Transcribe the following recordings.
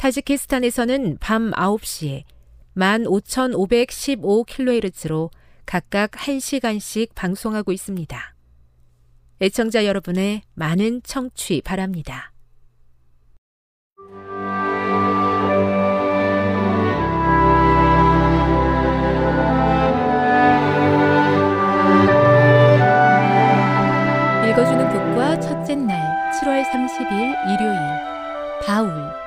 타지키스탄에서는 밤 9시에 15,515kHz로 각각 1시간씩 방송하고 있습니다. 애청자 여러분의 많은 청취 바랍니다. 읽어주는 교과 첫째 날 7월 30일 일요일 바울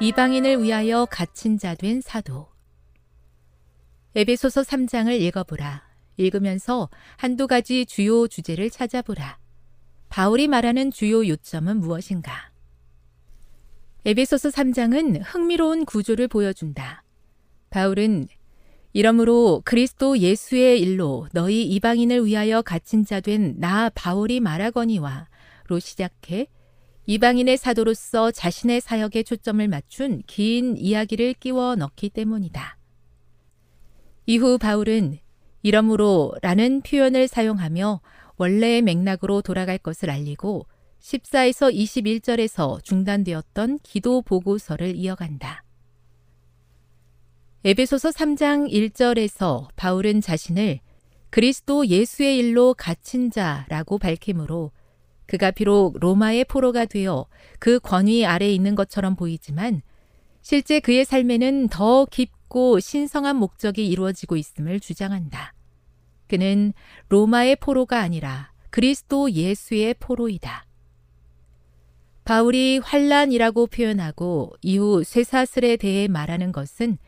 이방인을 위하여 갇힌 자 된 사도 에베소서 3장을 읽어보라. 읽으면서 한두 가지 주요 주제를 찾아보라. 바울이 말하는 주요 요점은 무엇인가? 에베소서 3장은 흥미로운 구조를 보여준다. 바울은 이러므로 그리스도 예수의 일로 너희 이방인을 위하여 갇힌 자 된 나 바울이 말하거니와 로 시작해 이방인의 사도로서 자신의 사역에 초점을 맞춘 긴 이야기를 끼워 넣기 때문이다. 이후 바울은 이러므로 라는 표현을 사용하며 원래의 맥락으로 돌아갈 것을 알리고 14에서 21절에서 중단되었던 기도 보고서를 이어간다. 에베소서 3장 1절에서 바울은 자신을 그리스도 예수의 일로 갇힌 자라고 밝히므로 그가 비록 로마의 포로가 되어 그 권위 아래 있는 것처럼 보이지만 실제 그의 삶에는 더 깊고 신성한 목적이 이루어지고 있음을 주장한다. 그는 로마의 포로가 아니라 그리스도 예수의 포로이다. 바울이 환란이라고 표현하고 이후 쇠사슬에 대해 말하는 것은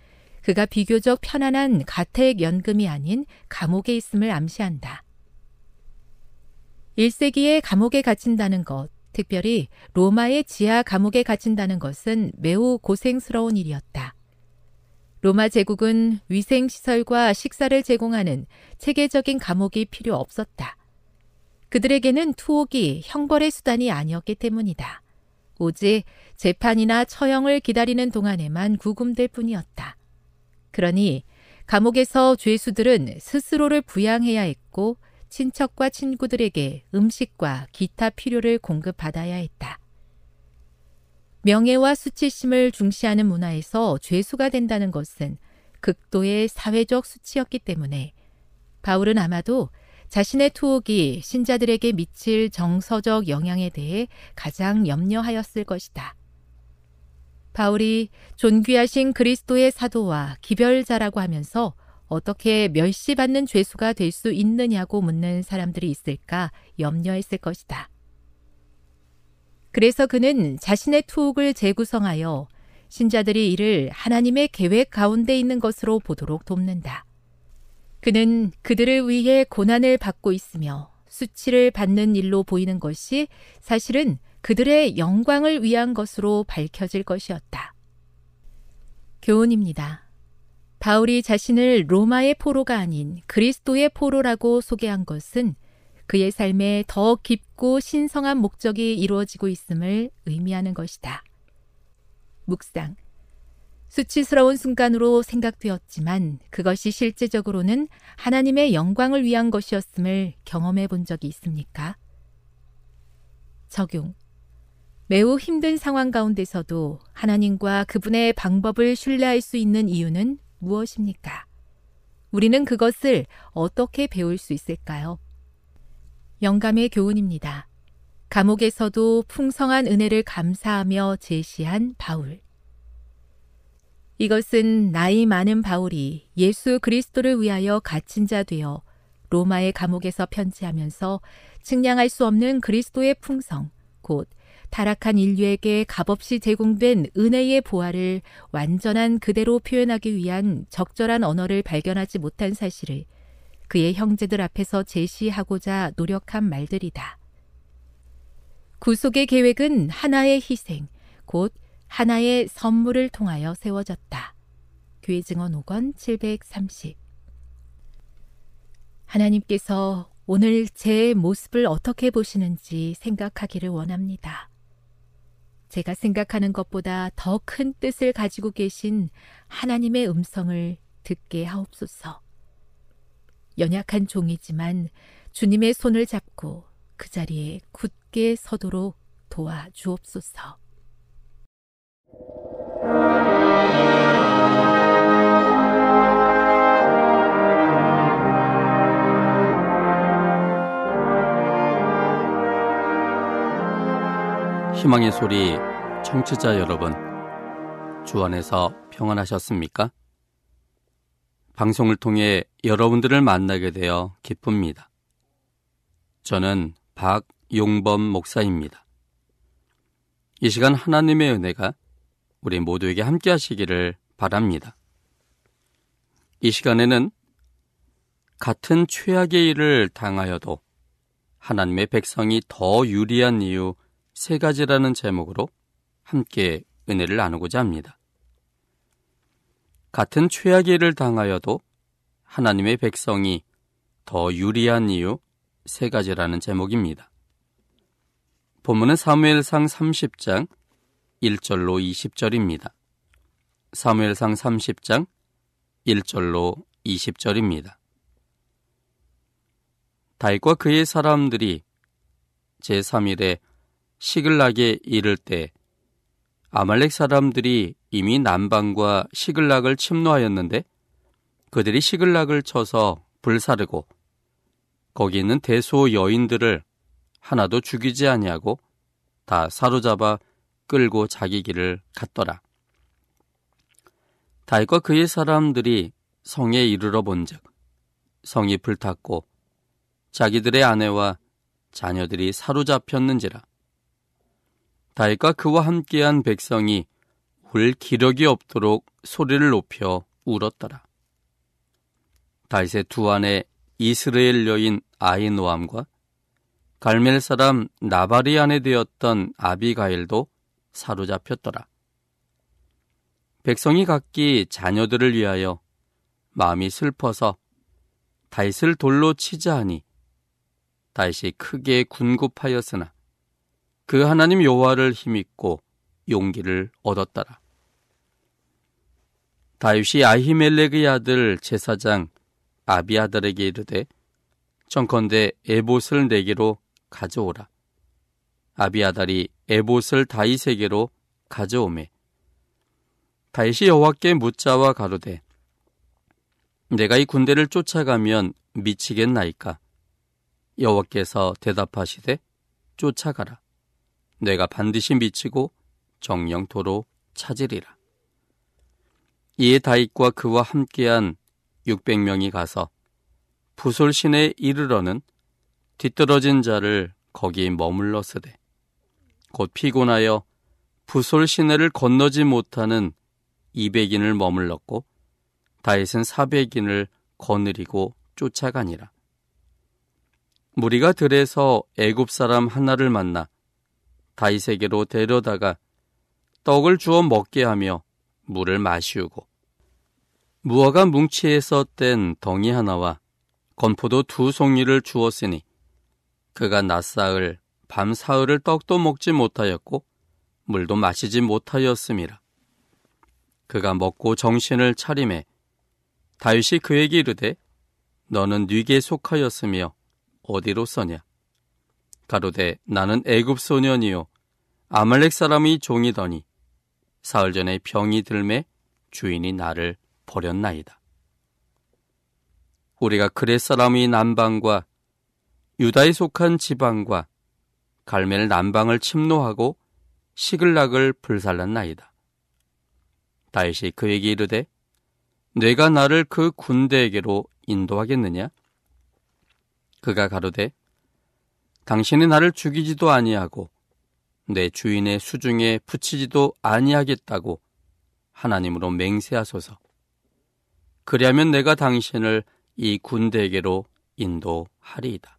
그가 비교적 편안한 가택 연금이 아닌 감옥에 있음을 암시한다. 1세기에 감옥에 갇힌다는 것, 특별히 로마의 지하 감옥에 갇힌다는 것은 매우 고생스러운 일이었다. 로마 제국은 위생시설과 식사를 제공하는 체계적인 감옥이 필요 없었다. 그들에게는 투옥이 형벌의 수단이 아니었기 때문이다. 오직 재판이나 처형을 기다리는 동안에만 구금될 뿐이었다. 그러니 감옥에서 죄수들은 스스로를 부양해야 했고 친척과 친구들에게 음식과 기타 필요를 공급받아야 했다. 명예와 수치심을 중시하는 문화에서 죄수가 된다는 것은 극도의 사회적 수치였기 때문에 바울은 아마도 자신의 투옥이 신자들에게 미칠 정서적 영향에 대해 가장 염려하였을 것이다. 바울이 존귀하신 그리스도의 사도와 기별자라고 하면서 어떻게 멸시받는 죄수가 될 수 있느냐고 묻는 사람들이 있을까 염려했을 것이다. 그래서 그는 자신의 투옥을 재구성하여 신자들이 이를 하나님의 계획 가운데 있는 것으로 보도록 돕는다. 그는 그들을 위해 고난을 받고 있으며 수치를 받는 일로 보이는 것이 사실은 그들의 영광을 위한 것으로 밝혀질 것이었다. 교훈입니다. 바울이 자신을 로마의 포로가 아닌 그리스도의 포로라고 소개한 것은 그의 삶에 더 깊고 신성한 목적이 이루어지고 있음을 의미하는 것이다. 묵상. 수치스러운 순간으로 생각되었지만 그것이 실제적으로는 하나님의 영광을 위한 것이었음을 경험해 본 적이 있습니까? 적용. 매우 힘든 상황 가운데서도 하나님과 그분의 방법을 신뢰할 수 있는 이유는 무엇입니까? 우리는 그것을 어떻게 배울 수 있을까요? 영감의 교훈입니다. 감옥에서도 풍성한 은혜를 감사하며 제시한 바울. 이것은 나이 많은 바울이 예수 그리스도를 위하여 갇힌 자 되어 로마의 감옥에서 편지하면서 측량할 수 없는 그리스도의 풍성, 곧 타락한 인류에게 값없이 제공된 은혜의 보화를 완전한 그대로 표현하기 위한 적절한 언어를 발견하지 못한 사실을 그의 형제들 앞에서 제시하고자 노력한 말들이다. 구속의 계획은 하나의 희생, 곧 하나의 선물을 통하여 세워졌다. 교회 증언 5권 730 하나님께서 오늘 제 모습을 어떻게 보시는지 생각하기를 원합니다. 제가 생각하는 것보다 더 큰 뜻을 가지고 계신 하나님의 음성을 듣게 하옵소서. 연약한 종이지만 주님의 손을 잡고 그 자리에 굳게 서도록 도와 주옵소서. 희망의 소리 청취자 여러분, 주 안에서 평안하셨습니까? 방송을 통해 여러분들을 만나게 되어 기쁩니다. 저는 박용범 목사입니다. 이 시간 하나님의 은혜가 우리 모두에게 함께 하시기를 바랍니다. 이 시간에는 같은 최악의 일을 당하여도 하나님의 백성이 더 유리한 이유 세 가지라는 제목으로 함께 은혜를 나누고자 합니다. 같은 최악의 일을 당하여도 하나님의 백성이 더 유리한 이유 세 가지라는 제목입니다. 본문은 사무엘상 30장 1절로 20절입니다. 사무엘상 30장 1절로 20절입니다. 다윗과 그의 사람들이 제3일에 시글락에 이를 때 아말렉 사람들이 이미 남방과 시글락을 침노하였는데 그들이 시글락을 쳐서 불사르고 거기 있는 대소 여인들을 하나도 죽이지 아니하고 다 사로잡아 끌고 자기 길을 갔더라. 다윗과 그의 사람들이 성에 이르러 본즉 성이 불탔고 자기들의 아내와 자녀들이 사로잡혔는지라 다윗과 그와 함께한 백성이 울 기력이 없도록 소리를 높여 울었더라. 다윗의 두 아내 이스라엘 여인 아이노암과 갈멜 사람 나발이 아내 되었던 아비가일도 사로잡혔더라. 백성이 각기 자녀들을 위하여 마음이 슬퍼서 다윗을 돌로 치자 하니 다윗이 크게 군급하였으나 그 하나님 여호와를 힘입고 용기를 얻었더라. 다윗이 아히멜렉의 아들 제사장 아비아들에게 이르되 청컨대 에봇을 내게로 가져오라. 아비아달이 에봇을 다윗에게로 가져오매 다윗이 여호와께 묻자와 가로되 내가 이 군대를 쫓아가면 미치겠나이까 여호와께서 대답하시되 쫓아가라 내가 반드시 미치고 정령토로 찾으리라. 이에 다윗과 그와 함께한 600명이 가서 부솔신에 이르러는 뒤떨어진 자를 거기 머물렀으되 곧 피곤하여 부솔 시내를 건너지 못하는 200인을 머물렀고 다윗은 400인을 거느리고 쫓아가니라. 무리가 들에서 애굽 사람 하나를 만나 다이세계로 데려다가 떡을 주어 먹게 하며 물을 마시우고 무화과 뭉치에서 뗀 덩이 하나와 건포도 두 송이를 주었으니 그가 낮사흘 밤 사흘을 떡도 먹지 못하였고 물도 마시지 못하였음이라. 그가 먹고 정신을 차림해 다윗이 그에게 이르되 너는 네게 속하였으며 어디로 서냐? 가로되 나는 애굽 소년이요 아말렉 사람이 종이더니 사흘 전에 병이 들매 주인이 나를 버렸나이다. 우리가 그렛 사람이 남방과 유다에 속한 지방과 갈멜 남방을 침노하고 시글락을 불살랐나이다. 다윗이 그에게 이르되 내가 나를 그 군대에게로 인도하겠느냐? 그가 가로되 당신이 나를 죽이지도 아니하고 내 주인의 수중에 붙이지도 아니하겠다고 하나님으로 맹세하소서. 그리하면 내가 당신을 이 군대에게로 인도하리이다.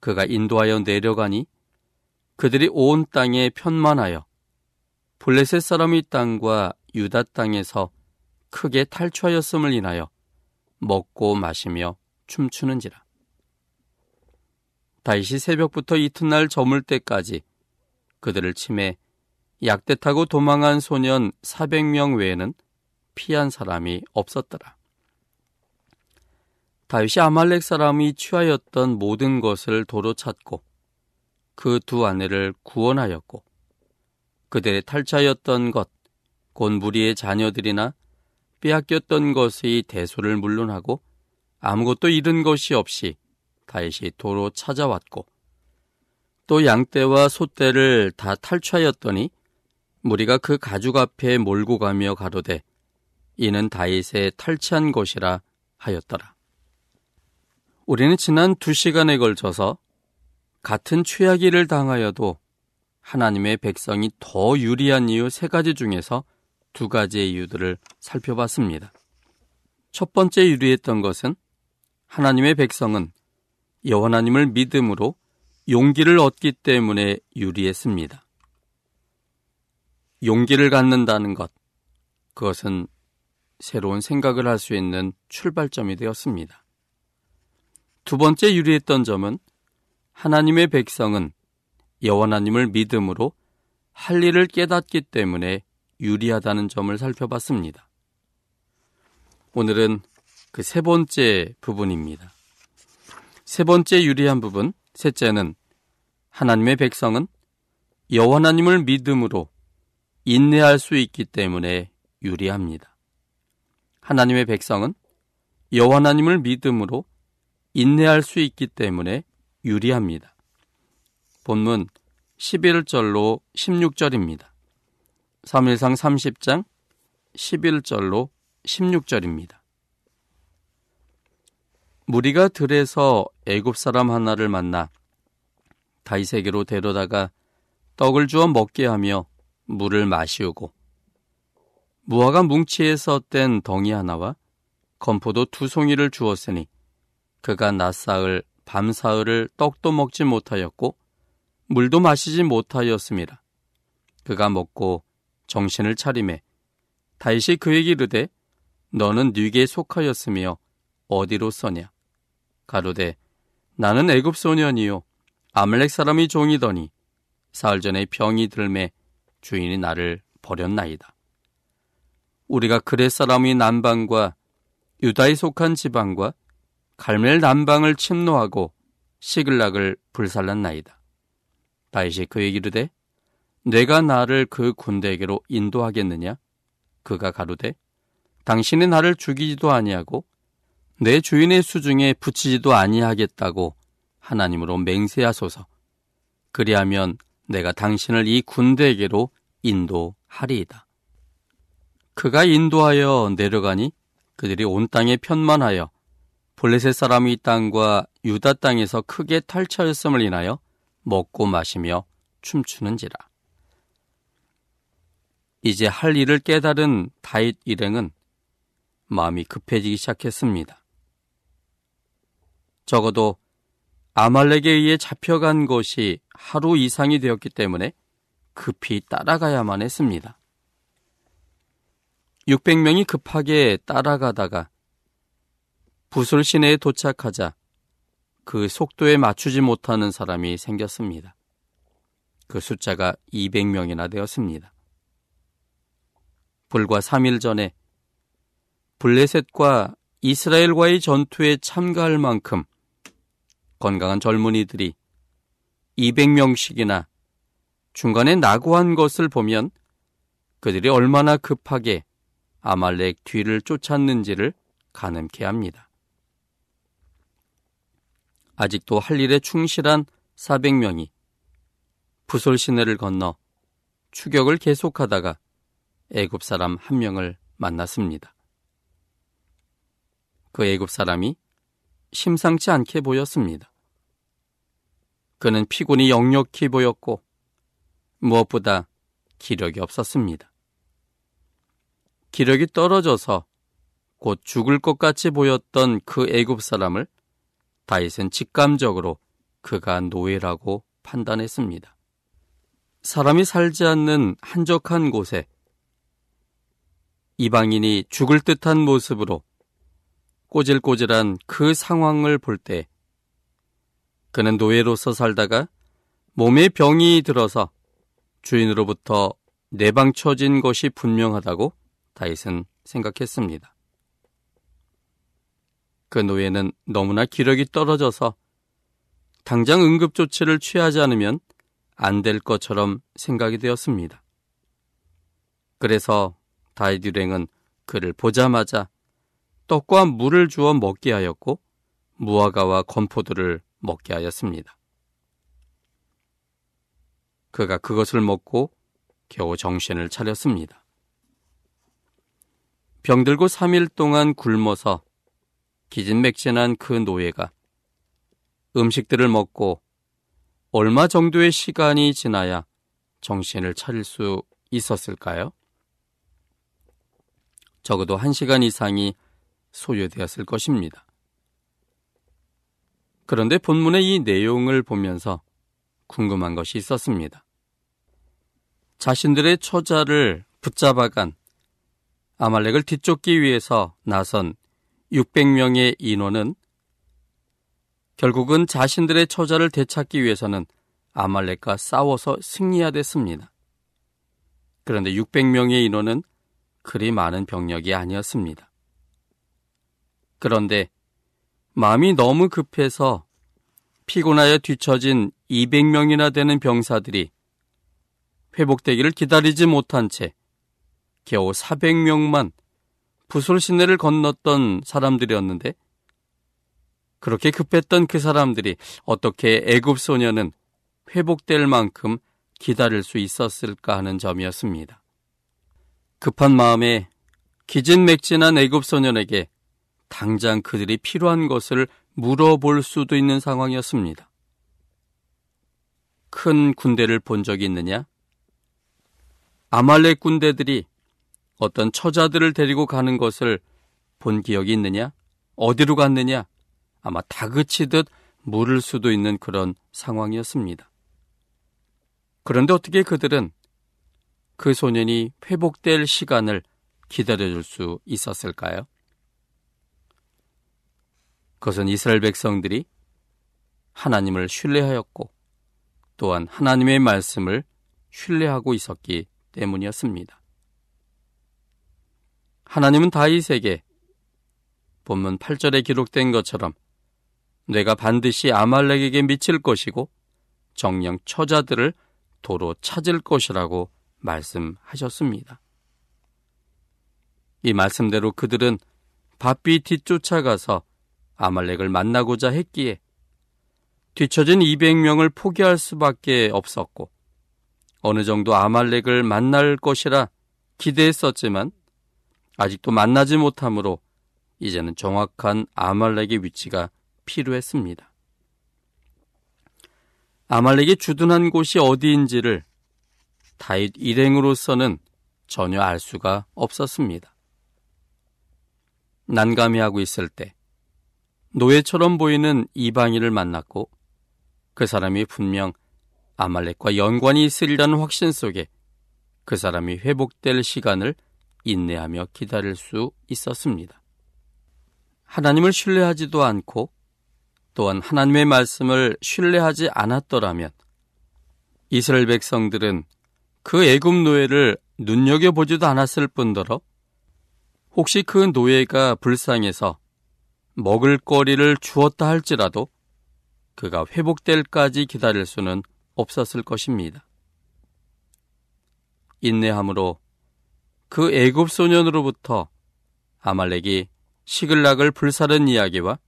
그가 인도하여 내려가니 그들이 온 땅에 편만하여 블레셋 사람의 땅과 유다 땅에서 크게 탈취하였음을 인하여 먹고 마시며 춤추는지라. 다시 새벽부터 이튿날 저물 때까지 그들을 침해 약대 타고 도망한 소년 400명 외에는 피한 사람이 없었더라. 다윗이 아말렉 사람이 취하였던 모든 것을 도로 찾고 그 두 아내를 구원하였고 그들의 탈취하였던 것, 곧 무리의 자녀들이나 빼앗겼던 것의 대소를 물론하고 아무것도 잃은 것이 없이 다윗이 도로 찾아왔고 또 양떼와 소떼를 다 탈취하였더니 무리가 그 가죽 앞에 몰고 가며 가로되 이는 다윗의 탈취한 것이라 하였더라. 우리는 지난 두 시간에 걸쳐서 같은 최악일을 당하여도 하나님의 백성이 더 유리한 이유 세 가지 중에서 두 가지의 이유들을 살펴봤습니다. 첫 번째 유리했던 것은 하나님의 백성은 여호와 하나님을 믿음으로 용기를 얻기 때문에 유리했습니다. 용기를 갖는다는 것, 그것은 새로운 생각을 할 수 있는 출발점이 되었습니다. 두 번째 유리했던 점은 하나님의 백성은 여호와 하나님을 믿음으로 할 일을 깨닫기 때문에 유리하다는 점을 살펴봤습니다. 오늘은 그 세 번째 부분입니다. 세 번째 유리한 부분, 셋째는 하나님의 백성은 여호와 하나님을 믿음으로 인내할 수 있기 때문에 유리합니다. 하나님의 백성은 여호와 하나님을 믿음으로 인내할 수 있기 때문에 유리합니다. 본문 11절로 16절입니다. 3일상 30장 11절로 16절입니다. 무리가 들에서 애굽 사람 하나를 만나 다이세계로 데려다가 떡을 주어 먹게 하며 물을 마시우고 무화과 뭉치에서 뗀 덩이 하나와 건포도 두 송이를 주었으니 그가 낮사흘 밤사흘을 떡도 먹지 못하였고 물도 마시지 못하였습니다. 그가 먹고 정신을 차림해 다시 그에게 이르되 너는 네게 속하였으며 어디로 서냐 가로되 나는 애굽 소년이요 아말렉 사람이 종이더니 사흘 전에 병이 들매 주인이 나를 버렸나이다. 우리가 그렛 사람이 남방과 유다에 속한 지방과 갈멜 남방을 침노하고 시글락을 불살랐나이다. 다윗이 그에게 이르되 내가 나를 그 군대에게로 인도하겠느냐? 그가 가로되 당신이 나를 죽이지도 아니하고 내 주인의 수중에 붙이지도 아니하겠다고 하나님으로 맹세하소서. 그리하면 내가 당신을 이 군대에게로 인도하리이다. 그가 인도하여 내려가니 그들이 온 땅에 편만하여 블레셋 사람이 이 땅과 유다 땅에서 크게 탈취하였음을 인하여 먹고 마시며 춤추는지라. 이제 할 일을 깨달은 다윗 일행은 마음이 급해지기 시작했습니다. 적어도 아말렉에 의해 잡혀간 것이 하루 이상이 되었기 때문에 급히 따라가야만 했습니다. 600명이 급하게 따라가다가 부술 시내에 도착하자 그 속도에 맞추지 못하는 사람이 생겼습니다. 그 숫자가 200명이나 되었습니다. 불과 3일 전에 블레셋과 이스라엘과의 전투에 참가할 만큼 건강한 젊은이들이 200명씩이나 중간에 낙오한 것을 보면 그들이 얼마나 급하게 아말렉 뒤를 쫓았는지를 가늠케 합니다. 아직도 할 일에 충실한 400명이 부솔 시내를 건너 추격을 계속하다가 애굽 사람 한 명을 만났습니다. 그 애굽 사람이 심상치 않게 보였습니다. 그는 피곤이 역력히 보였고 무엇보다 기력이 없었습니다. 기력이 떨어져서 곧 죽을 것 같이 보였던 그 애굽 사람을 다윗은 직감적으로 그가 노예라고 판단했습니다. 사람이 살지 않는 한적한 곳에 이방인이 죽을 듯한 모습으로 꼬질꼬질한 그 상황을 볼 때 그는 노예로서 살다가 몸에 병이 들어서 주인으로부터 내방쳐진 것이 분명하다고 다윗은 생각했습니다. 그 노예는 너무나 기력이 떨어져서 당장 응급조치를 취하지 않으면 안 될 것처럼 생각이 되었습니다. 그래서 일행은 그를 보자마자 떡과 물을 주어 먹게 하였고 무화과와 건포도를 먹게 하였습니다. 그가 그것을 먹고 겨우 정신을 차렸습니다. 병들고 3일 동안 굶어서 기진맥진한 그 노예가 음식들을 먹고 얼마 정도의 시간이 지나야 정신을 차릴 수 있었을까요? 적어도 한 시간 이상이 소요되었을 것입니다. 그런데 본문의 이 내용을 보면서 궁금한 것이 있었습니다. 자신들의 처자를 붙잡아간 아말렉을 뒤쫓기 위해서 나선 600명의 인원은 결국은 자신들의 처자를 되찾기 위해서는 아말렉과 싸워서 승리해야 됐습니다. 그런데 600명의 인원은 그리 많은 병력이 아니었습니다. 그런데 마음이 너무 급해서 피곤하여 뒤처진 200명이나 되는 병사들이 회복되기를 기다리지 못한 채 겨우 400명만 부솔 시내를 건넜던 사람들이었는데 그렇게 급했던 그 사람들이 어떻게 애굽 소녀는 회복될 만큼 기다릴 수 있었을까 하는 점이었습니다. 급한 마음에 기진맥진한 애굽 소년에게 당장 그들이 필요한 것을 물어볼 수도 있는 상황이었습니다. 큰 군대를 본 적이 있느냐? 아말렉 군대들이 어떤 처자들을 데리고 가는 것을 본 기억이 있느냐? 어디로 갔느냐? 아마 다그치듯 물을 수도 있는 그런 상황이었습니다. 그런데 어떻게 그들은 그 소년이 회복될 시간을 기다려줄 수 있었을까요? 그것은 이스라엘 백성들이 하나님을 신뢰하였고 또한 하나님의 말씀을 신뢰하고 있었기 때문이었습니다. 하나님은 다윗에게 본문 8절에 기록된 것처럼 내가 반드시 아말렉에게 미칠 것이고 정령 처자들을 도로 찾을 것이라고 말씀하셨습니다. 이 말씀대로 그들은 바삐 뒤쫓아가서 아말렉을 만나고자 했기에 뒤처진 200명을 포기할 수밖에 없었고 어느 정도 아말렉을 만날 것이라 기대했었지만 아직도 만나지 못하므로 이제는 정확한 아말렉의 위치가 필요했습니다. 아말렉이 주둔한 곳이 어디인지를 다윗 일행으로서는 전혀 알 수가 없었습니다. 난감해하고 있을 때 노예처럼 보이는 이방인을 만났고 그 사람이 분명 아말렉과 연관이 있으리라는 확신 속에 그 사람이 회복될 시간을 인내하며 기다릴 수 있었습니다. 하나님을 신뢰하지도 않고 또한 하나님의 말씀을 신뢰하지 않았더라면 이스라엘 백성들은 그 애굽 노예를 눈여겨보지도 않았을 뿐더러 혹시 그 노예가 불쌍해서 먹을 거리를 주었다 할지라도 그가 회복될까지 기다릴 수는 없었을 것입니다. 인내함으로 그 애굽 소년으로부터 아말렉이 시글락을 불사른 이야기와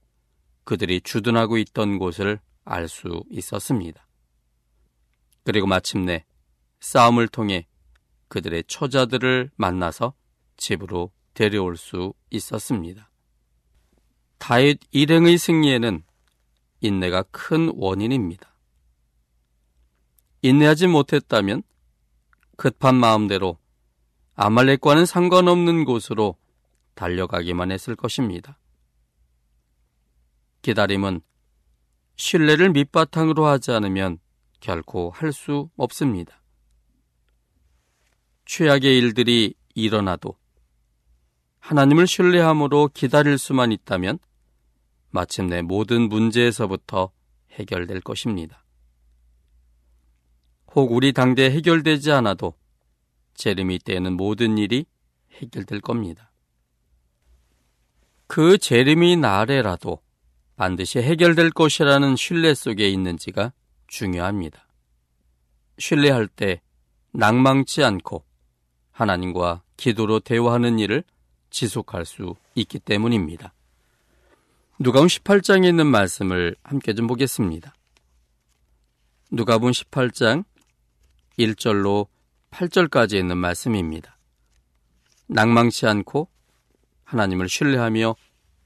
그들이 주둔하고 있던 곳을 알 수 있었습니다. 그리고 마침내 싸움을 통해 그들의 처자들을 만나서 집으로 데려올 수 있었습니다. 다윗 일행의 승리에는 인내가 큰 원인입니다. 인내하지 못했다면 급한 마음대로 아말렉과는 상관없는 곳으로 달려가기만 했을 것입니다. 기다림은 신뢰를 밑바탕으로 하지 않으면 결코 할 수 없습니다. 최악의 일들이 일어나도 하나님을 신뢰함으로 기다릴 수만 있다면 마침내 모든 문제에서부터 해결될 것입니다. 혹 우리 당대 해결되지 않아도 재림이 때에는 모든 일이 해결될 겁니다. 그 재림이 나래라도 반드시 해결될 것이라는 신뢰 속에 있는지가 중요합니다. 신뢰할 때 낭망치 않고 하나님과 기도로 대화하는 일을 지속할 수 있기 때문입니다. 누가복음 18장에 있는 말씀을 함께 좀 보겠습니다. 누가복음 18장 1절로 8절까지 있는 말씀입니다. 낭망치 않고 하나님을 신뢰하며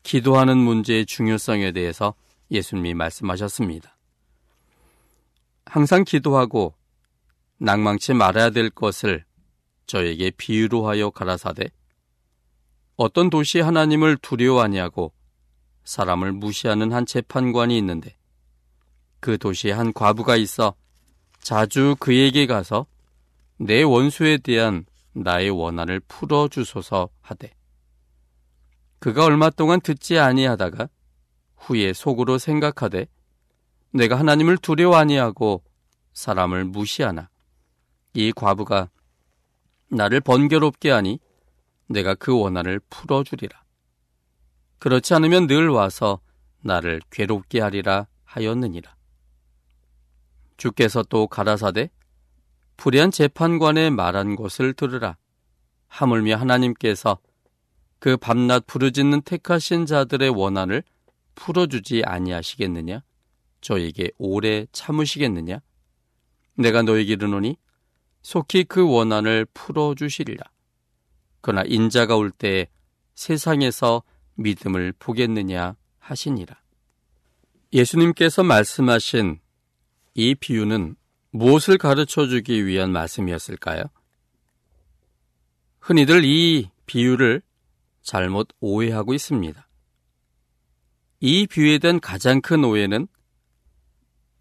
기도하는 문제의 중요성에 대해서 예수님이 말씀하셨습니다. 항상 기도하고 낭망치 말아야 될 것을 저에게 비유로 하여 가라사대 어떤 도시 하나님을 두려워하냐고 사람을 무시하는 한 재판관이 있는데 그 도시에 한 과부가 있어 자주 그에게 가서 내 원수에 대한 나의 원한을 풀어 주소서 하되 그가 얼마 동안 듣지 아니하다가 후에 속으로 생각하되 내가 하나님을 두려워 아니하고 사람을 무시하나 이 과부가 나를 번거롭게 하니 내가 그 원한을 풀어 주리라. 그렇지 않으면 늘 와서 나를 괴롭게 하리라 하였느니라. 주께서 또 가라사대 불의한 재판관의 말한 것을 들으라. 하물며 하나님께서 그 밤낮 부르짖는 택하신 자들의 원한을 풀어주지 아니하시겠느냐? 저에게 오래 참으시겠느냐? 내가 너에게 이르노니 속히 그 원한을 풀어주시리라. 그러나 인자가 올 때에 세상에서 믿음을 보겠느냐 하시니라. 예수님께서 말씀하신 이 비유는 무엇을 가르쳐 주기 위한 말씀이었을까요? 흔히들 이 비유를 잘못 오해하고 있습니다. 이 비유에 대한 가장 큰 오해는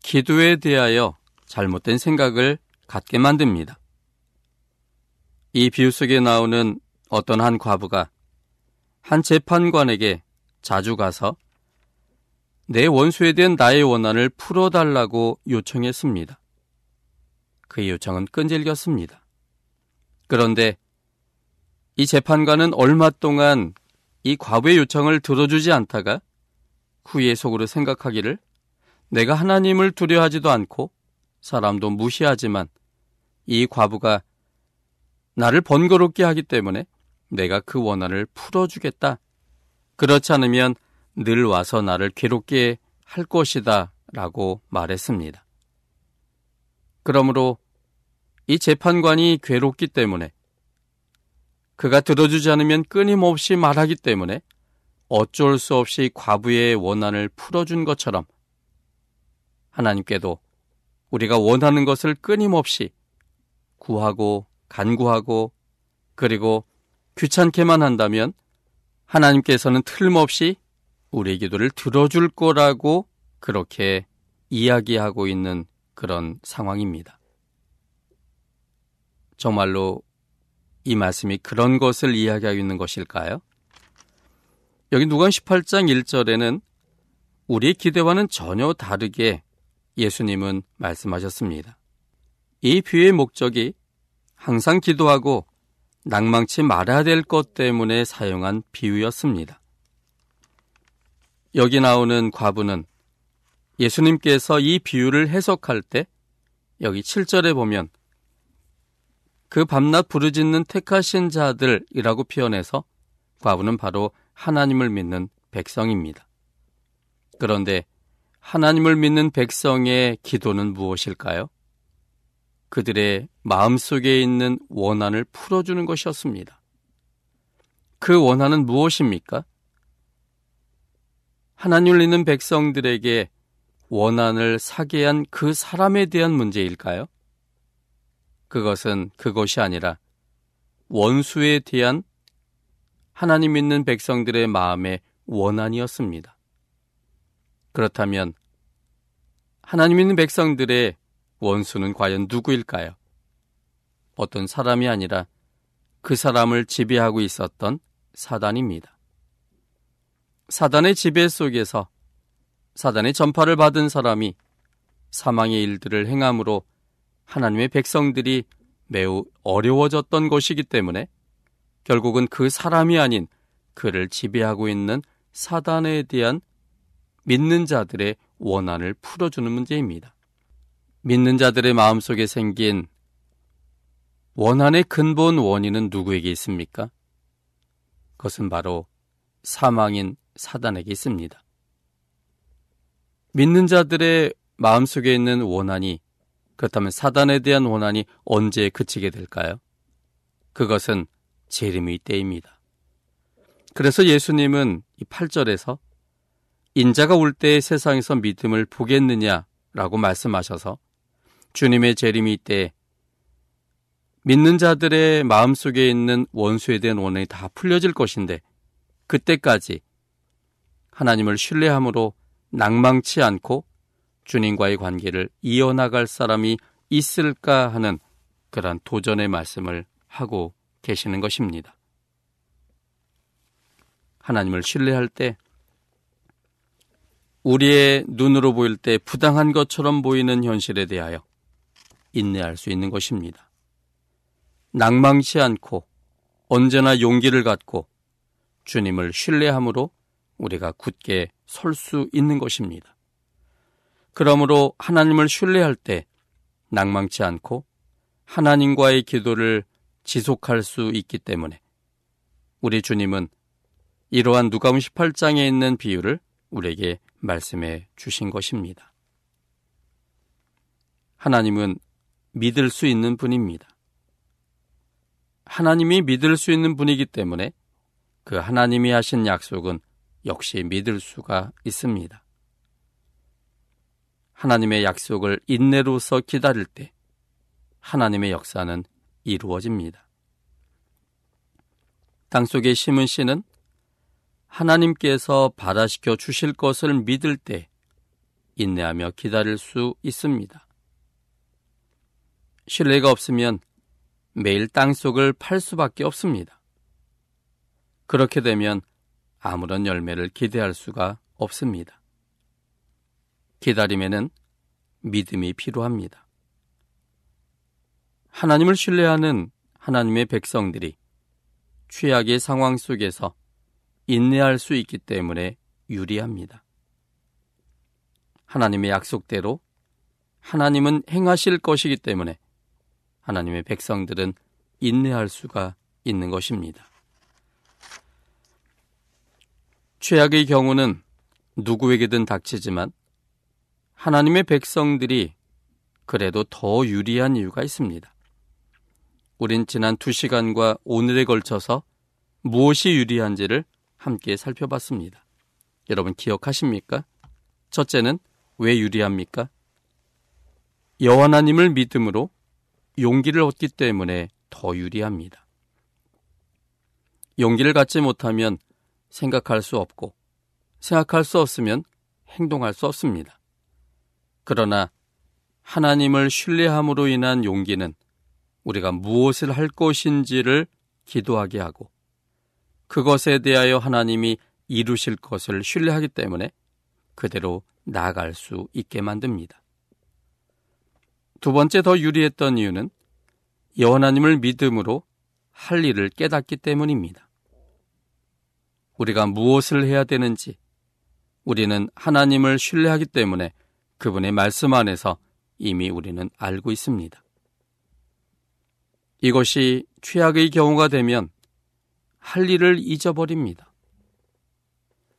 기도에 대하여 잘못된 생각을 갖게 만듭니다. 이 비유 속에 나오는 어떤 한 과부가 한 재판관에게 자주 가서 내 원수에 대한 나의 원한을 풀어달라고 요청했습니다. 그의 요청은 끈질겼습니다. 그런데 이 재판관은 얼마 동안 이 과부의 요청을 들어주지 않다가 후에 속으로 생각하기를 내가 하나님을 두려워하지도 않고 사람도 무시하지만 이 과부가 나를 번거롭게 하기 때문에 내가 그 원한을 풀어주겠다. 그렇지 않으면 늘 와서 나를 괴롭게 할 것이다. 라고 말했습니다. 그러므로 이 재판관이 괴롭기 때문에 그가 들어주지 않으면 끊임없이 말하기 때문에 어쩔 수 없이 과부의 원한을 풀어준 것처럼 하나님께도 우리가 원하는 것을 끊임없이 구하고 간구하고 그리고 귀찮게만 한다면 하나님께서는 틀림없이 우리의 기도를 들어줄 거라고 그렇게 이야기하고 있는 그런 상황입니다. 정말로 이 말씀이 그런 것을 이야기하고 있는 것일까요? 여기 누가 18장 1절에는 우리의 기대와는 전혀 다르게 예수님은 말씀하셨습니다. 이 비유의 목적이 항상 기도하고 낭망치 말아야 될 것 때문에 사용한 비유였습니다. 여기 나오는 과부는 예수님께서 이 비유를 해석할 때 여기 7절에 보면 그 밤낮 부르짖는 택하신 자들이라고 표현해서 과부는 바로 하나님을 믿는 백성입니다. 그런데 하나님을 믿는 백성의 기도는 무엇일까요? 그들의 마음속에 있는 원한을 풀어주는 것이었습니다. 그 원한은 무엇입니까? 하나님을 믿는 백성들에게 원한을 사게 한 그 사람에 대한 문제일까요? 그것은 그것이 아니라 원수에 대한 하나님 믿는 백성들의 마음의 원한이었습니다. 그렇다면 하나님 믿는 백성들의 원수는 과연 누구일까요? 어떤 사람이 아니라 그 사람을 지배하고 있었던 사단입니다. 사단의 지배 속에서 사단의 전파를 받은 사람이 사망의 일들을 행함으로 하나님의 백성들이 매우 어려워졌던 것이기 때문에 결국은 그 사람이 아닌 그를 지배하고 있는 사단에 대한 믿는 자들의 원한을 풀어주는 문제입니다. 믿는 자들의 마음속에 생긴 원한의 근본 원인은 누구에게 있습니까? 그것은 바로 사망인 사단에게 있습니다. 믿는 자들의 마음속에 있는 원한이 그렇다면 사단에 대한 원한이 언제 그치게 될까요? 그것은 재림의 때입니다. 그래서 예수님은 이 8절에서 인자가 올때 세상에서 믿음을 보겠느냐라고 말씀하셔서 주님의 재림이 때 믿는 자들의 마음속에 있는 원수에 대한 원한이 다 풀려질 것인데 그때까지 하나님을 신뢰함으로 낭망치 않고 주님과의 관계를 이어나갈 사람이 있을까 하는 그러한 도전의 말씀을 하고 계시는 것입니다. 하나님을 신뢰할 때 우리의 눈으로 보일 때 부당한 것처럼 보이는 현실에 대하여 인내할 수 있는 것입니다. 낭망치 않고 언제나 용기를 갖고 주님을 신뢰함으로 우리가 굳게 설 수 있는 것입니다. 그러므로 하나님을 신뢰할 때 낭망치 않고 하나님과의 기도를 지속할 수 있기 때문에 우리 주님은 이러한 누가음 18장에 있는 비유를 우리에게 말씀해 주신 것입니다. 하나님은 믿을 수 있는 분입니다. 하나님이 믿을 수 있는 분이기 때문에 그 하나님이 하신 약속은 역시 믿을 수가 있습니다. 하나님의 약속을 인내로서 기다릴 때 하나님의 역사는 이루어집니다. 땅 속에 심은 씨는 하나님께서 발화시켜 주실 것을 믿을 때 인내하며 기다릴 수 있습니다. 신뢰가 없으면 매일 땅속을 팔 수밖에 없습니다. 그렇게 되면 아무런 열매를 기대할 수가 없습니다. 기다림에는 믿음이 필요합니다. 하나님을 신뢰하는 하나님의 백성들이 최악의 상황 속에서 인내할 수 있기 때문에 유리합니다. 하나님의 약속대로 하나님은 행하실 것이기 때문에 하나님의 백성들은 인내할 수가 있는 것입니다. 최악의 경우는 누구에게든 닥치지만 하나님의 백성들이 그래도 더 유리한 이유가 있습니다. 우린 지난 두 시간과 오늘에 걸쳐서 무엇이 유리한지를 함께 살펴봤습니다. 여러분 기억하십니까? 첫째는 왜 유리합니까? 여호와 하나님을 믿음으로 용기를 얻기 때문에 더 유리합니다. 용기를 갖지 못하면 생각할 수 없고 생각할 수 없으면 행동할 수 없습니다. 그러나 하나님을 신뢰함으로 인한 용기는 우리가 무엇을 할 것인지를 기도하게 하고 그것에 대하여 하나님이 이루실 것을 신뢰하기 때문에 그대로 나아갈 수 있게 만듭니다. 두 번째 더 유리했던 이유는 여호나님을 믿음으로 할 일을 깨닫기 때문입니다. 우리가 무엇을 해야 되는지 우리는 하나님을 신뢰하기 때문에 그분의 말씀 안에서 이미 우리는 알고 있습니다. 이것이 최악의 경우가 되면 할 일을 잊어버립니다.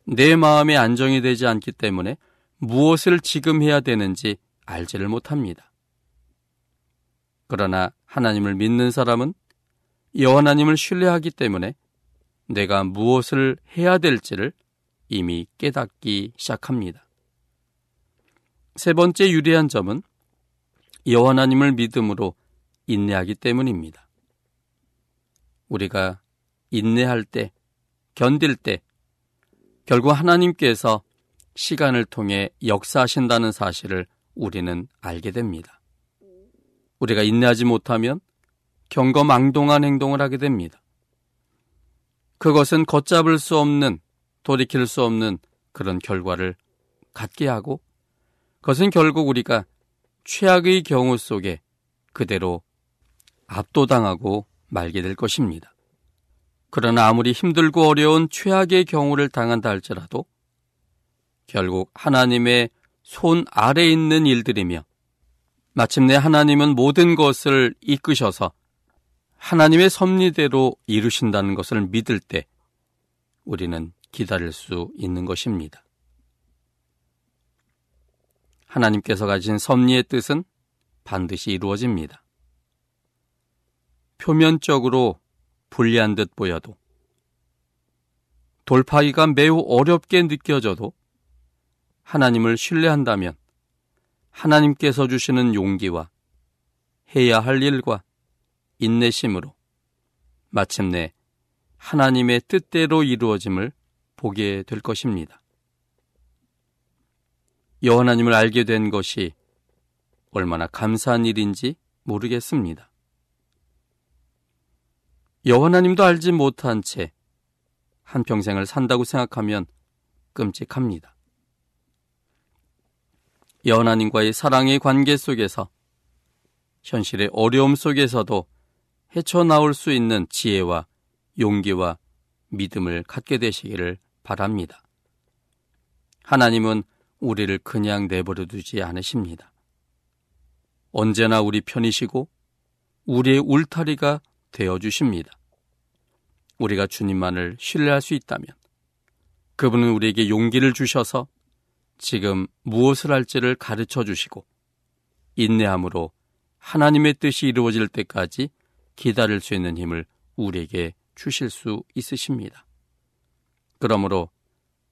내 마음에 안정이 되지 않기 때문에 무엇을 지금 해야 되는지 알지를 못합니다. 그러나 하나님을 믿는 사람은 여호와님을 신뢰하기 때문에 내가 무엇을 해야 될지를 이미 깨닫기 시작합니다. 세 번째 유리한 점은 여호와님을 믿음으로 인내하기 때문입니다. 우리가 인내할 때, 견딜 때, 결국 하나님께서 시간을 통해 역사하신다는 사실을 우리는 알게 됩니다. 우리가 인내하지 못하면 경거 망동한 행동을 하게 됩니다. 그것은 걷잡을 수 없는, 돌이킬 수 없는 그런 결과를 갖게 하고, 그것은 결국 우리가 최악의 경우 속에 그대로 압도당하고 말게 될 것입니다. 그러나 아무리 힘들고 어려운 최악의 경우를 당한다 할지라도 결국 하나님의 손 아래 있는 일들이며 마침내 하나님은 모든 것을 이끄셔서 하나님의 섭리대로 이루신다는 것을 믿을 때 우리는 기다릴 수 있는 것입니다. 하나님께서 가진 섭리의 뜻은 반드시 이루어집니다. 표면적으로 불리한 듯 보여도 돌파기가 매우 어렵게 느껴져도 하나님을 신뢰한다면 하나님께서 주시는 용기와 해야 할 일과 인내심으로 마침내 하나님의 뜻대로 이루어짐을 보게 될 것입니다. 여호나님을 알게 된 것이 얼마나 감사한 일인지 모르겠습니다. 여호나님도 알지 못한 채 한평생을 산다고 생각하면 끔찍합니다. 여호나님과의 사랑의 관계 속에서 현실의 어려움 속에서도 헤쳐나올 수 있는 지혜와 용기와 믿음을 갖게 되시기를 바랍니다. 하나님은 우리를 그냥 내버려 두지 않으십니다. 언제나 우리 편이시고 우리의 울타리가 되어 주십니다. 우리가 주님만을 신뢰할 수 있다면 그분은 우리에게 용기를 주셔서 지금 무엇을 할지를 가르쳐 주시고 인내함으로 하나님의 뜻이 이루어질 때까지 기다릴 수 있는 힘을 우리에게 주실 수 있으십니다. 그러므로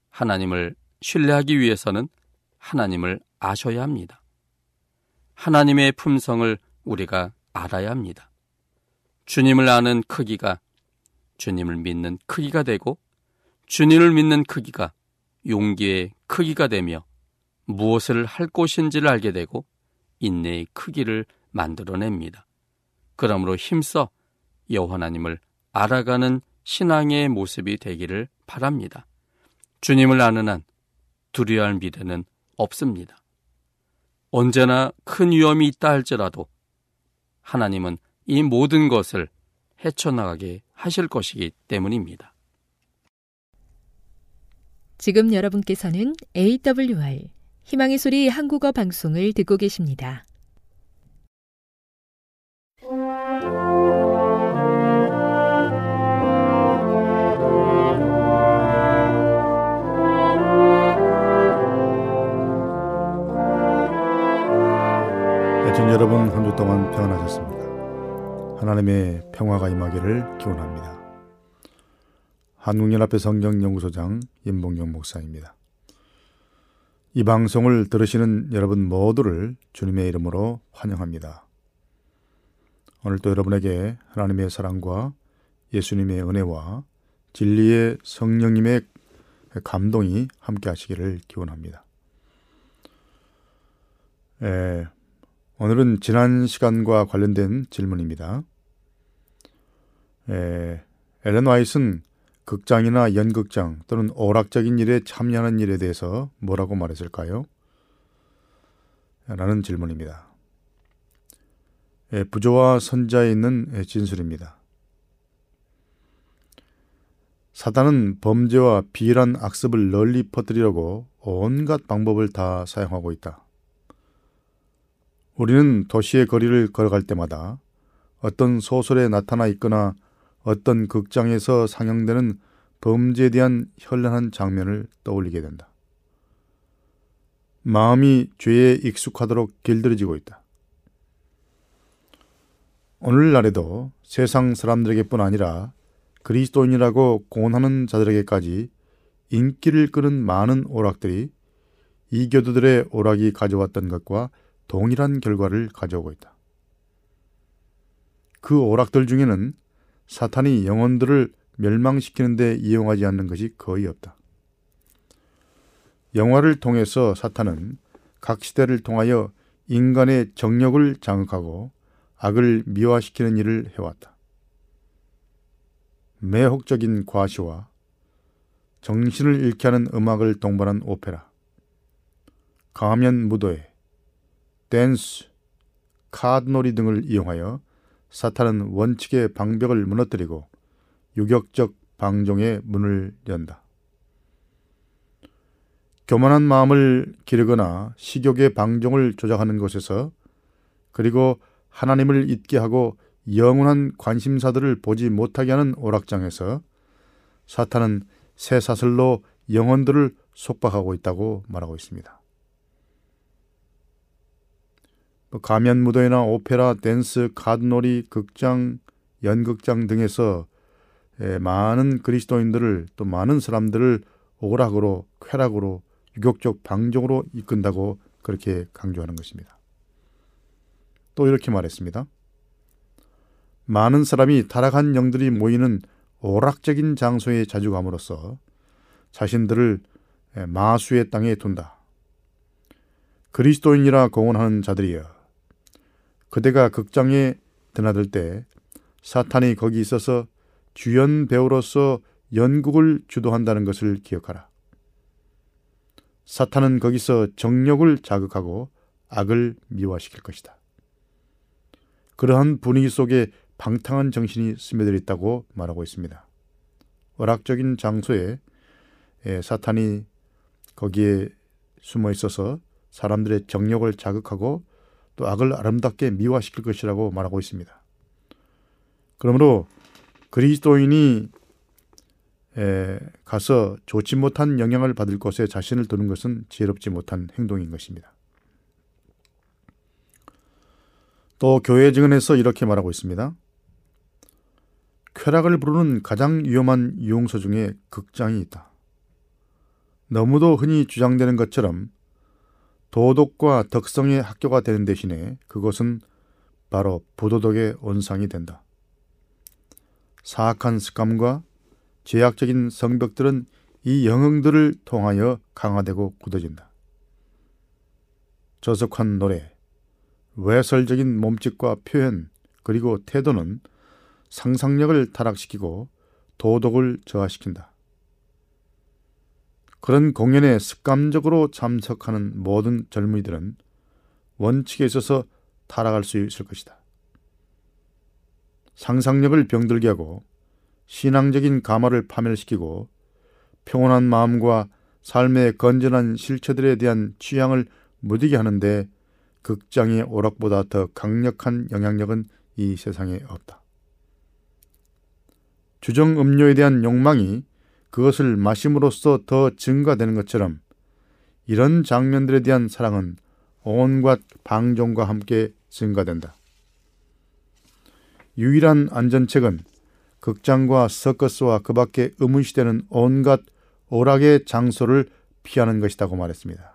하나님을 신뢰하기 위해서는 하나님을 아셔야 합니다. 하나님의 품성을 우리가 알아야 합니다. 주님을 아는 크기가 주님을 믿는 크기가 되고 주님을 믿는 크기가 용기의 크기가 되며 무엇을 할 것인지를 알게 되고 인내의 크기를 만들어냅니다. 그러므로 힘써 여호와 하나님을 알아가는 신앙의 모습이 되기를 바랍니다. 주님을 아는 한 두려워할 미래는 없습니다. 언제나 큰 위험이 있다 할지라도 하나님은 이 모든 것을 헤쳐나가게 하실 것이기 때문입니다. 지금 여러분께서는 AWR 희망의 소리 한국어 방송을 듣고 계십니다. 애청 여러분 한 주 동안 평안하셨습니다. 하나님의 평화가 임하기를 기원합니다. 한국연합회 성경연구소장 임봉경 목사입니다. 이 방송을 들으시는 여러분 모두를 주님의 이름으로 환영합니다. 오늘도 여러분에게 하나님의 사랑과 예수님의 은혜와 진리의 성령님의 감동이 함께 하시기를 기원합니다. 에, 오늘은 지난 시간과 관련된 질문입니다. 에, 엘렌 와이슨 극장이나 연극장 또는 오락적인 일에 참여하는 일에 대해서 뭐라고 말했을까요? 라는 질문입니다. 에, 부조와 선자에 있는 진술입니다. 사단은 범죄와 비일한 악습을 널리 퍼뜨리려고 온갖 방법을 다 사용하고 있다. 우리는 도시의 거리를 걸어갈 때마다 어떤 소설에 나타나 있거나 어떤 극장에서 상영되는 범죄에 대한 현란한 장면을 떠올리게 된다. 마음이 죄에 익숙하도록 길들여지고 있다. 오늘날에도 세상 사람들에게뿐 아니라 그리스도인이라고 공언하는 자들에게까지 인기를 끄는 많은 오락들이 이교도들의 오락이 가져왔던 것과 동일한 결과를 가져오고 있다. 그 오락들 중에는 사탄이 영혼들을 멸망시키는 데 이용하지 않는 것이 거의 없다. 영화를 통해서 사탄은 각 시대를 통하여 인간의 정력을 장악하고 악을 미화시키는 일을 해왔다. 매혹적인 과시와 정신을 잃게 하는 음악을 동반한 오페라, 가면 무도회, 댄스, 카드놀이 등을 이용하여 사탄은 원칙의 방벽을 무너뜨리고 유격적 방종의 문을 연다. 교만한 마음을 기르거나 식욕의 방종을 조작하는 곳에서 그리고 하나님을 잊게 하고 영원한 관심사들을 보지 못하게 하는 오락장에서 사탄은 새 사슬로 영혼들을 속박하고 있다고 말하고 있습니다. 뭐 가면 무도회나 오페라, 댄스, 카드놀이, 극장, 연극장 등에서 많은 그리스도인들을 또 많은 사람들을 오락으로, 쾌락으로, 유격적 방종으로 이끈다고 그렇게 강조하는 것입니다. 또 이렇게 말했습니다. 많은 사람이 타락한 영들이 모이는 오락적인 장소에 자주 감으로써 자신들을 마수의 땅에 둔다. 그리스도인이라 공언하는 자들이여. 그대가 극장에 드나들 때 사탄이 거기 있어서 주연 배우로서 연극을 주도한다는 것을 기억하라. 사탄은 거기서 정력을 자극하고 악을 미화시킬 것이다. 그러한 분위기 속에 방탕한 정신이 스며들 있다고 말하고 있습니다. 오락적인 장소에 사탄이 거기에 숨어 있어서 사람들의 정력을 자극하고 또 악을 아름답게 미화시킬 것이라고 말하고 있습니다. 그러므로 그리스도인이 가서 좋지 못한 영향을 받을 곳에 자신을 두는 것은 지혜롭지 못한 행동인 것입니다. 또 교회 증언에서 이렇게 말하고 있습니다. 쾌락을 부르는 가장 위험한 유용소 중에 극장이 있다. 너무도 흔히 주장되는 것처럼 도덕과 덕성의 학교가 되는 대신에 그것은 바로 부도덕의 온상이 된다. 사악한 습관과 죄악적인 성벽들은 이 영흥들을 통하여 강화되고 굳어진다. 저속한 노래, 외설적인 몸짓과 표현, 그리고 태도는 상상력을 타락시키고 도덕을 저하시킨다. 그런 공연에 습관적으로 참석하는 모든 젊은이들은 원칙에 있어서 타락할 수 있을 것이다. 상상력을 병들게 하고 신앙적인 가마를 파멸시키고 평온한 마음과 삶의 건전한 실체들에 대한 취향을 무디게 하는데 극장의 오락보다 더 강력한 영향력은 이 세상에 없다. 주정 음료에 대한 욕망이 그것을 마심으로써 더 증가되는 것처럼 이런 장면들에 대한 사랑은 온갖 방종과 함께 증가된다. 유일한 안전책은 극장과 서커스와 그 밖에 의문시되는 온갖 오락의 장소를 피하는 것이라고 말했습니다.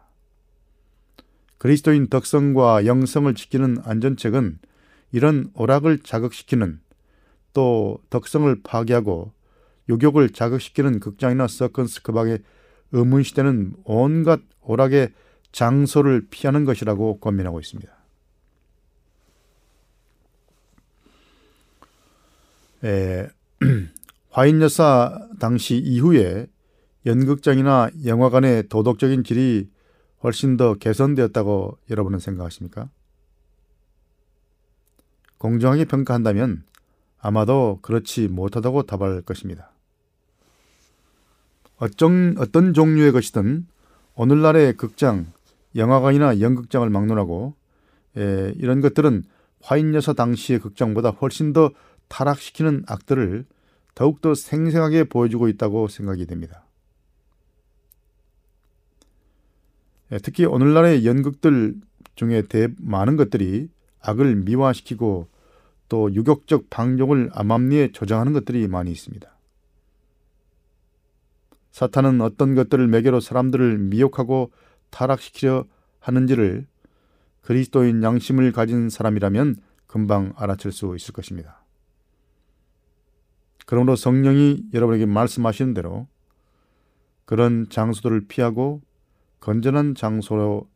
그리스도인 덕성과 영성을 지키는 안전책은 이런 오락을 자극시키는 또 덕성을 파괴하고 요격을 자극시키는 극장이나 서커스 그 밖에 의문 시대는 온갖 오락의 장소를 피하는 것이라고 권면하고 있습니다. 에, 화인 여사 당시 이후에 연극장이나 영화관의 도덕적인 질이 훨씬 더 개선되었다고 여러분은 생각하십니까? 공정하게 평가한다면 아마도 그렇지 못하다고 답할 것입니다. 어떤, 어떤 종류의 것이든 오늘날의 극장, 영화관이나 연극장을 막론하고 에, 이런 것들은 화인 여사 당시의 극장보다 훨씬 더 타락시키는 악들을 더욱더 생생하게 보여주고 있다고 생각이 됩니다. 예, 특히 오늘날의 연극들 중에 대 많은 것들이 악을 미화시키고 또 유격적 방종을 암암리에 조장하는 것들이 많이 있습니다. 사탄은 어떤 것들을 매개로 사람들을 미혹하고 타락시키려 하는지를 그리스도인 양심을 가진 사람이라면 금방 알아챌 수 있을 것입니다. 그러므로 성령이 여러분에게 말씀하시는 대로 그런 장소들을 피하고 건전한 장소로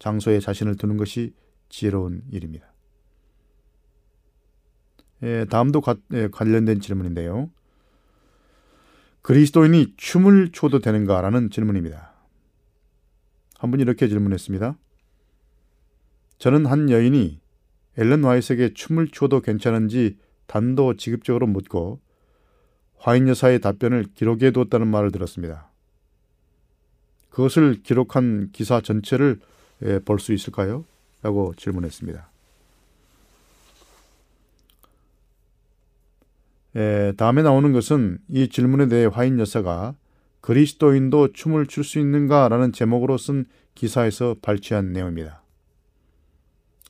장소에 자신을 두는 것이 지혜로운 일입니다. 예, 다음도 가, 예, 관련된 질문인데요. 그리스도인이 춤을 춰도 되는가라는 질문입니다. 한 분이 이렇게 질문했습니다. 저는 한 여인이 앨런 와이스에게 춤을 춰도 괜찮은지 단도직입적으로 묻고 화인 여사의 답변을 기록해 두었다는 말을 들었습니다. 그것을 기록한 기사 전체를 예, 볼수 있을까요? 라고 질문했습니다. 에, 예, 다음에 나오는 것은 이 질문에 대해 화잇 여사가 그리스도인도 춤을 출 수 있는가라는 제목으로 쓴 기사에서 발췌한 내용입니다.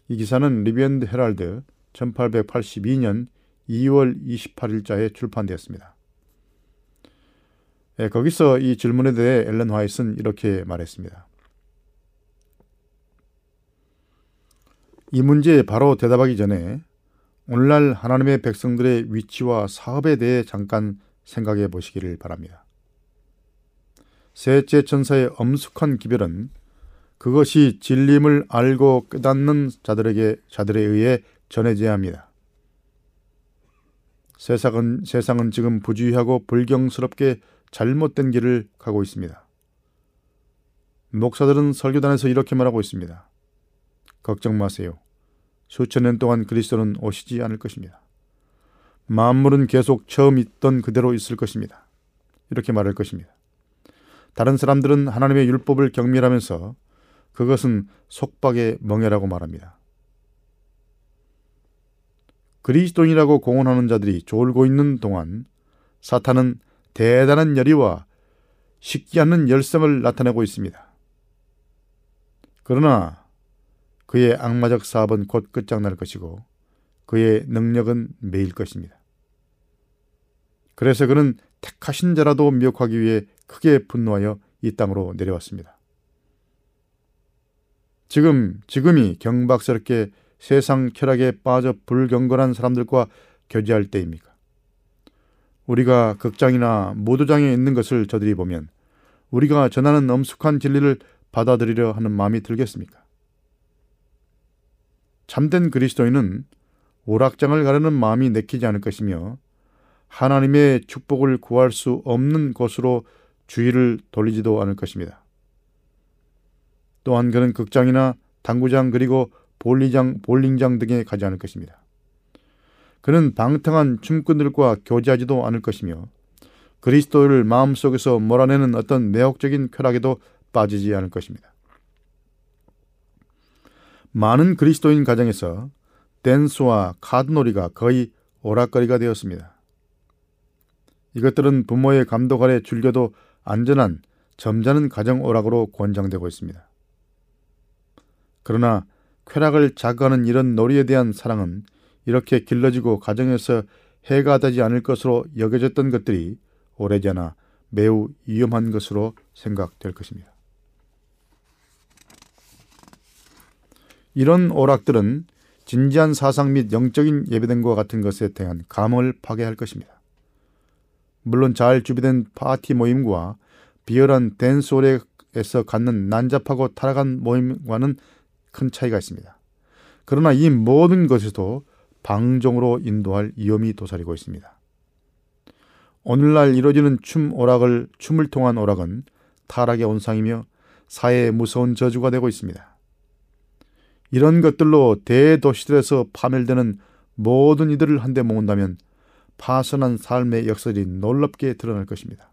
이 기사는 Review and Herald 1882년 2월 28일자에 출판되었습니다. 예, 거기서 이 질문에 대해 엘렌 화이트는 이렇게 말했습니다. 이 문제에 바로 대답하기 전에 오늘날 하나님의 백성들의 위치와 사업에 대해 잠깐 생각해 보시기를 바랍니다. 셋째 천사의 엄숙한 기별은 그것이 진림을 알고 깨닫는 자들에게 자들에 의해 전해져야 합니다. 세상은 세상은 지금 부주의하고 불경스럽게 잘못된 길을 가고 있습니다. 목사들은 설교단에서 이렇게 말하고 있습니다. 걱정 마세요. 수천 년 동안 그리스도는 오시지 않을 것입니다. 만물은 계속 처음 있던 그대로 있을 것입니다. 이렇게 말할 것입니다. 다른 사람들은 하나님의 율법을 경멸하면서 그것은 속박의 멍해라고 말합니다. 그리스도인이라고 공언하는 자들이 졸고 있는 동안 사탄은 대단한 열의와 식지 않는 열성을 나타내고 있습니다. 그러나 그의 악마적 사업은 곧 끝장날 것이고 그의 능력은 매일 것입니다. 그래서 그는 택하신 자라도 미혹하기 위해 크게 분노하여 이 땅으로 내려왔습니다. 지금 지금이 경박스럽게 세상 쾌락에 빠져 불경건한 사람들과 교제할 때입니까? 우리가 극장이나 모도장에 있는 것을 저들이 보면 우리가 전하는 엄숙한 진리를 받아들이려 하는 마음이 들겠습니까? 참된 그리스도인은 오락장을 가려는 마음이 내키지 않을 것이며 하나님의 축복을 구할 수 없는 곳으로 주의를 돌리지도 않을 것입니다. 또한 그는 극장이나 당구장 그리고 볼리장, 볼링장 등에 가지 않을 것입니다. 그는 방탕한 춤꾼들과 교제하지도 않을 것이며 그리스도를 마음속에서 몰아내는 어떤 매혹적인 쾌락에도 빠지지 않을 것입니다. 많은 그리스도인 가정에서 댄스와 카드놀이가 거의 오락거리가 되었습니다. 이것들은 부모의 감독 아래 줄겨도 안전한 점잖은 가정 오락으로 권장되고 있습니다. 그러나 쾌락을 자극하는 이런 놀이에 대한 사랑은 이렇게 길러지고 가정에서 해가 되지 않을 것으로 여겨졌던 것들이 오래전나 매우 위험한 것으로 생각될 것입니다. 이런 오락들은 진지한 사상 및 영적인 예배됨과 같은 것에 대한 감을 파괴할 것입니다. 물론 잘 준비된 파티 모임과 비열한 댄스홀에서 갖는 난잡하고 타락한 모임과는 큰 차이가 있습니다. 그러나 이 모든 것에도 방종으로 인도할 위험이 도사리고 있습니다. 오늘날 이루어지는 춤 오락을 춤을 통한 오락은 타락의 온상이며 사회의 무서운 저주가 되고 있습니다. 이런 것들로 대도시들에서 파멸되는 모든 이들을 한데 모은다면 파선한 삶의 역설이 놀랍게 드러날 것입니다.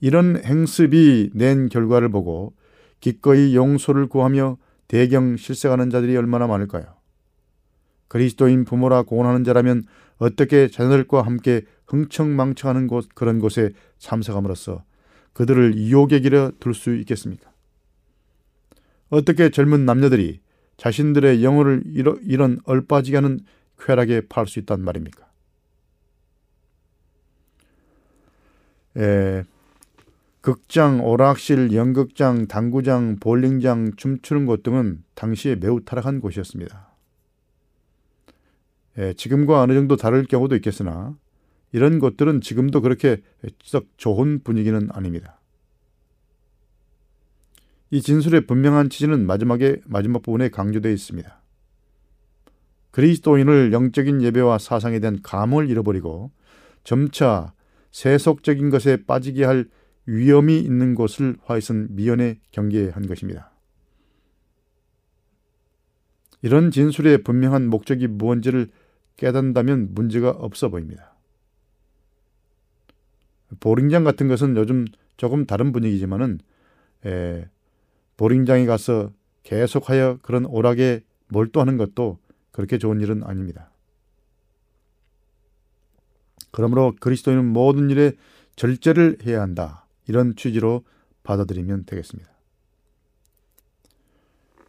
이런 행습이 낸 결과를 보고 기꺼이 용서를 구하며 대경 실색하는 자들이 얼마나 많을까요? 그리스도인 부모라 고원하는 자라면 어떻게 자녀들과 함께 흥청망청하는 곳 그런 곳에 참석함으로써 그들을 유혹의 길에 둘수 있겠습니까? 어떻게 젊은 남녀들이 자신들의 영혼을 이런 얼빠지게 하는 쾌락에 팔 수 있단 말입니까? 에, 극장, 오락실, 연극장, 당구장, 볼링장, 춤추는 곳 등은 당시에 매우 타락한 곳이었습니다. 에, 지금과 어느 정도 다를 경우도 있겠으나 이런 곳들은 지금도 그렇게 썩 좋은 분위기는 아닙니다. 이 진술의 분명한 취지는 마지막에 마지막 부분에 강조되어 있습니다. 그리스도인을 영적인 예배와 사상에 대한 감을 잃어버리고 점차 세속적인 것에 빠지게 할 위험이 있는 곳을 화이슨 미연에 경계한 것입니다. 이런 진술의 분명한 목적이 무언지를 깨닫는다면 문제가 없어 보입니다. 보링장 같은 것은 요즘 조금 다른 분위기지만은 에, 보링장에 가서 계속하여 그런 오락에 몰두하는 것도 그렇게 좋은 일은 아닙니다. 그러므로 그리스도인은 모든 일에 절제를 해야 한다. 이런 취지로 받아들이면 되겠습니다.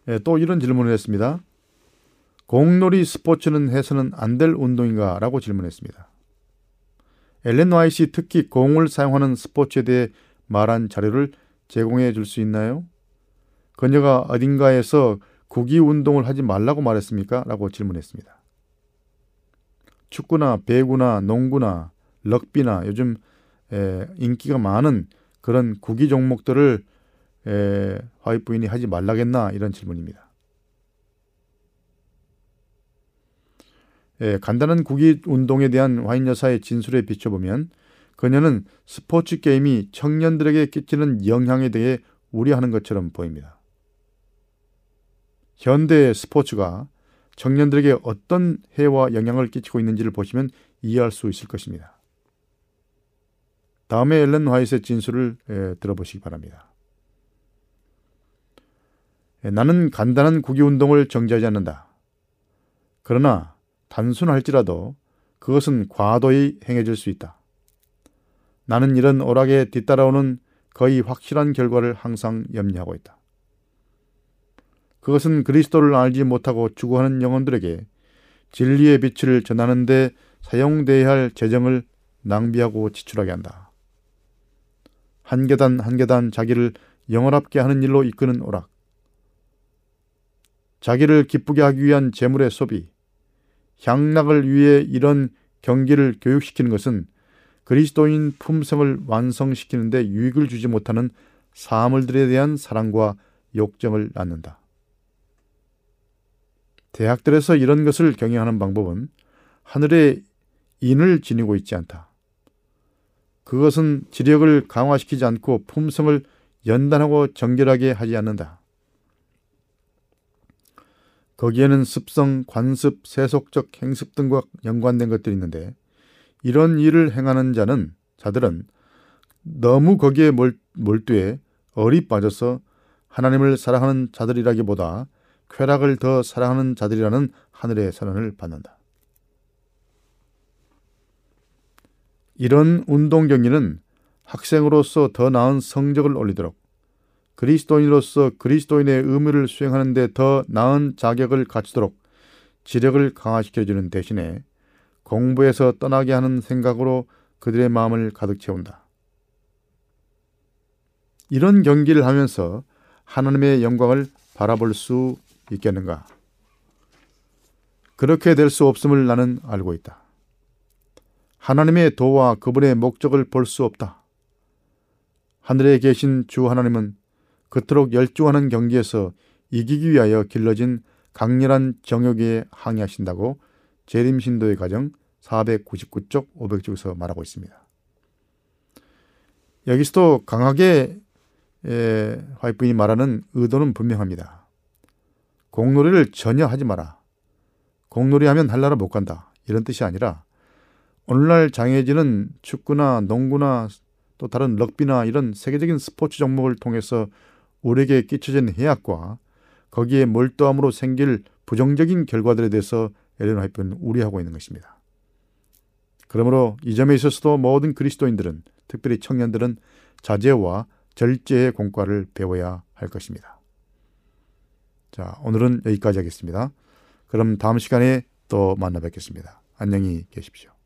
예, 또 이런 질문을 했습니다. 공놀이 스포츠는 해서는 안 될 운동인가? 라고 질문했습니다. 엘렌 와이시 특히 공을 사용하는 스포츠에 대해 말한 자료를 제공해 줄 수 있나요? 그녀가 어딘가에서 구기 운동을 하지 말라고 말했습니까? 라고 질문했습니다. 축구나 배구나 농구나 럭비나 요즘 에, 인기가 많은 그런 구기 종목들을 에, 화이트 부인이 하지 말라겠나 이런 질문입니다. 에, 간단한 구기 운동에 대한 화인 여사의 진술에 비춰보면 그녀는 스포츠 게임이 청년들에게 끼치는 영향에 대해 우려하는 것처럼 보입니다. 현대 스포츠가 청년들에게 어떤 해와 영향을 끼치고 있는지를 보시면 이해할 수 있을 것입니다. 다음에 엘렌 화이트의 진술을 에, 들어보시기 바랍니다. 에, 나는 간단한 구기 운동을 정지하지 않는다. 그러나 단순할지라도 그것은 과도히 행해질 수 있다. 나는 이런 오락에 뒤따라오는 거의 확실한 결과를 항상 염려하고 있다. 그것은 그리스도를 알지 못하고 죽어하는 영혼들에게 진리의 빛을 전하는 데 사용돼야 할 재정을 낭비하고 지출하게 한다. 한 계단 한 계단 자기를 영원합게 하는 일로 이끄는 오락. 자기를 기쁘게 하기 위한 재물의 소비. 향락을 위해 이런 경기를 교육시키는 것은 그리스도인 품성을 완성시키는데 유익을 주지 못하는 사물들에 대한 사랑과 욕정을 낳는다. 대학들에서 이런 것을 경영하는 방법은 하늘의 인을 지니고 있지 않다. 그것은 지력을 강화시키지 않고 품성을 연단하고 정결하게 하지 않는다. 거기에는 습성, 관습, 세속적 행습 등과 연관된 것들이 있는데 이런 일을 행하는 자는 자들은 너무 거기에 몰, 몰두해 얼이 빠져서 하나님을 사랑하는 자들이라기보다 쾌락을 더 사랑하는 자들이라는 하늘의 선언을 받는다. 이런 운동 경기는 학생으로서 더 나은 성적을 올리도록 그리스도인으로서 그리스도인의 의무를 수행하는 데 더 나은 자격을 갖추도록 지력을 강화시켜주는 대신에 공부에서 떠나게 하는 생각으로 그들의 마음을 가득 채운다. 이런 경기를 하면서 하나님의 영광을 바라볼 수 있겠는가? 그렇게 될 수 없음을 나는 알고 있다. 하나님의 도와 그분의 목적을 볼 수 없다. 하늘에 계신 주 하나님은 그토록 열중하는 경기에서 이기기 위하여 길러진 강렬한 정욕에 항의하신다고 재림신도의 과정 499쪽 500쪽에서 말하고 있습니다. 여기서도 강하게 화이트인이 말하는 의도는 분명합니다. 공놀이를 전혀 하지 마라. 공놀이 하면 할 나라 못 간다. 이런 뜻이 아니라 오늘날 장애진은 축구나 농구나 또 다른 럭비나 이런 세계적인 스포츠 종목을 통해서 우리에게 끼쳐진 해악과 거기에 몰두함으로 생길 부정적인 결과들에 대해서 엘렌 화이프는 우려하고 있는 것입니다. 그러므로 이 점에 있어서도 모든 그리스도인들은 특별히 청년들은 자제와 절제의 공과를 배워야 할 것입니다. 자, 오늘은 여기까지 하겠습니다. 그럼 다음 시간에 또 만나 뵙겠습니다. 안녕히 계십시오.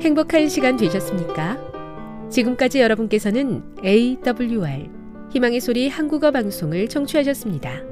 행복한 시간 되셨습니까? 지금까지 여러분께서는 AWR 희망의 소리 한국어 방송을 청취하셨습니다.